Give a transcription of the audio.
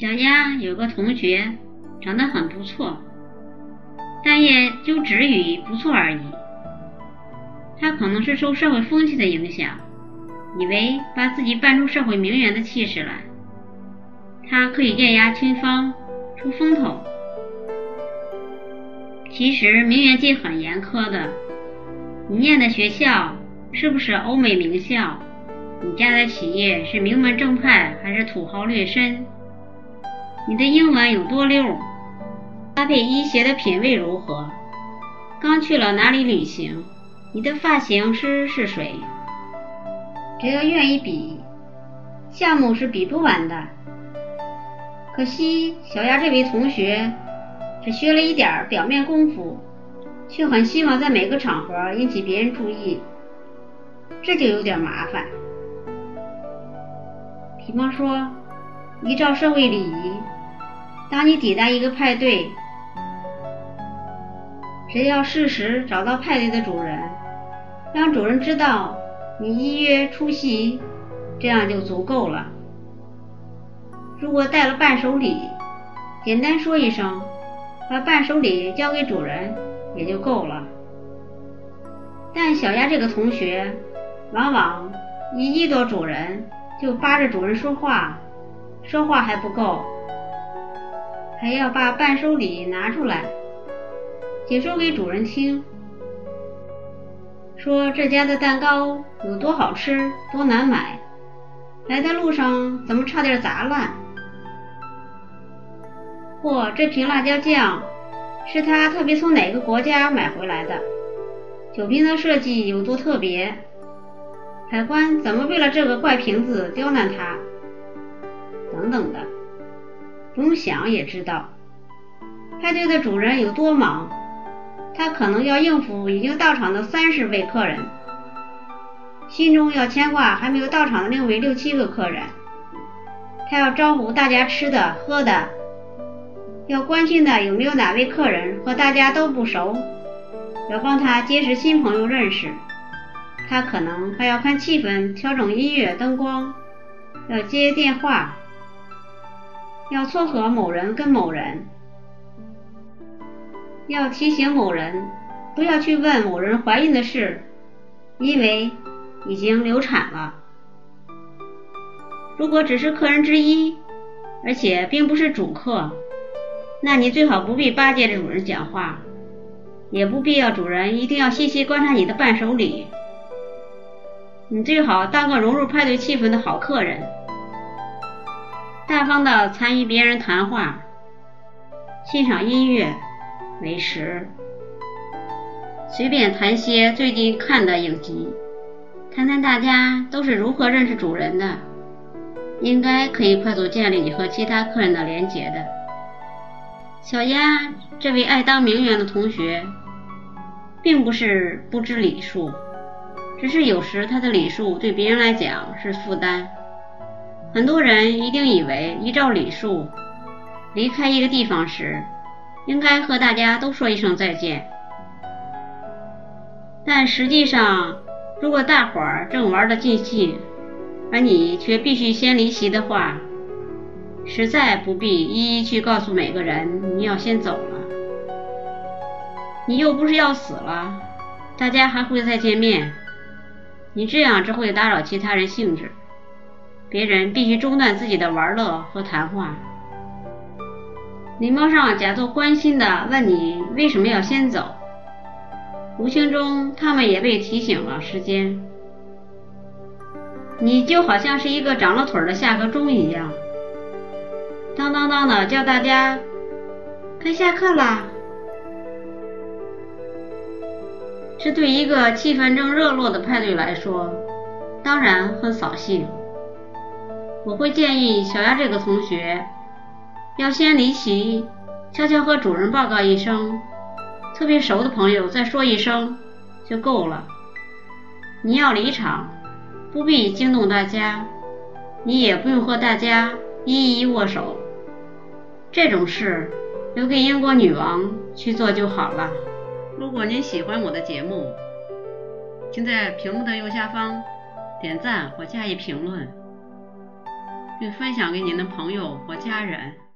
小丫有个同学长得很不错，但也就止于不错而已。他可能是受社会风气的影响，以为把自己扮出社会名媛的气势来，他可以艳压群芳，出风头。其实名媛界很严苛的，你念的学校是不是欧美名校？你家的企业是名门正派还是土豪劣绅？你的英文有多溜？搭配衣鞋的品味如何？刚去了哪里旅行？你的发型师是谁？只要愿意比，项目是比不完的。可惜小丫这位同学只学了一点表面功夫，却很希望在每个场合引起别人注意，这就有点麻烦。比方说，依照社会礼仪，当你抵达一个派对，只要适时找到派对的主人，让主人知道你依约出席，这样就足够了。如果带了伴手礼，简单说一声，把伴手礼交给主人也就够了。但小鸭这个同学，往往一遇到主人。就扒着主人说话，说话还不够，还要把伴手礼拿出来，解说给主人听，说这家的蛋糕有多好吃，多难买，来的路上怎么差点砸烂，或这瓶辣椒酱是他特别从哪个国家买回来的，酒瓶的设计有多特别。海关怎么为了这个怪瓶子刁难他？等等的，不用想也知道，派对的主人有多忙，他可能要应付已经到场的三十位客人，心中要牵挂还没有到场的另外六七个客人，他要招呼大家吃的喝的，要关心的有没有哪位客人和大家都不熟，要帮他结识新朋友认识。他可能还要看气氛，调整音乐、灯光，要接电话，要撮合某人跟某人，要提醒某人不要去问某人怀孕的事，因为已经流产了。如果只是客人之一，而且并不是主客，那你最好不必巴结着主人讲话，也不必要主人一定要细细观察你的伴手礼。你最好当个融入派对气氛的好客人，大方的参与别人谈话，欣赏音乐、美食，随便谈些最近看的影集，谈谈大家都是如何认识主人的，应该可以快速建立你和其他客人的连结的。小鸭这位爱当名媛的同学，并不是不知礼数。只是有时他的礼数对别人来讲是负担。很多人一定以为依照礼数，离开一个地方时，应该和大家都说一声再见。但实际上，如果大伙儿正玩得尽兴，而你却必须先离席的话，实在不必一一去告诉每个人你要先走了。你又不是要死了，大家还会再见面。你这样只会打扰其他人兴致，别人必须中断自己的玩乐和谈话。礼貌上假作关心的问你为什么要先走，无形中他们也被提醒了时间。你就好像是一个长了腿的下课钟一样，当当当的叫大家该下课啦。这对一个气氛正热络的派对来说，当然很扫兴。我会建议小丫这个同学要先离席，悄悄和主人报告一声，特别熟的朋友再说一声就够了。你要离场，不必惊动大家，你也不用和大家一一握手，这种事留给英国女王去做就好了。如果您喜欢我的节目，请在屏幕的右下方点赞或加以评论。并分享给您的朋友或家人。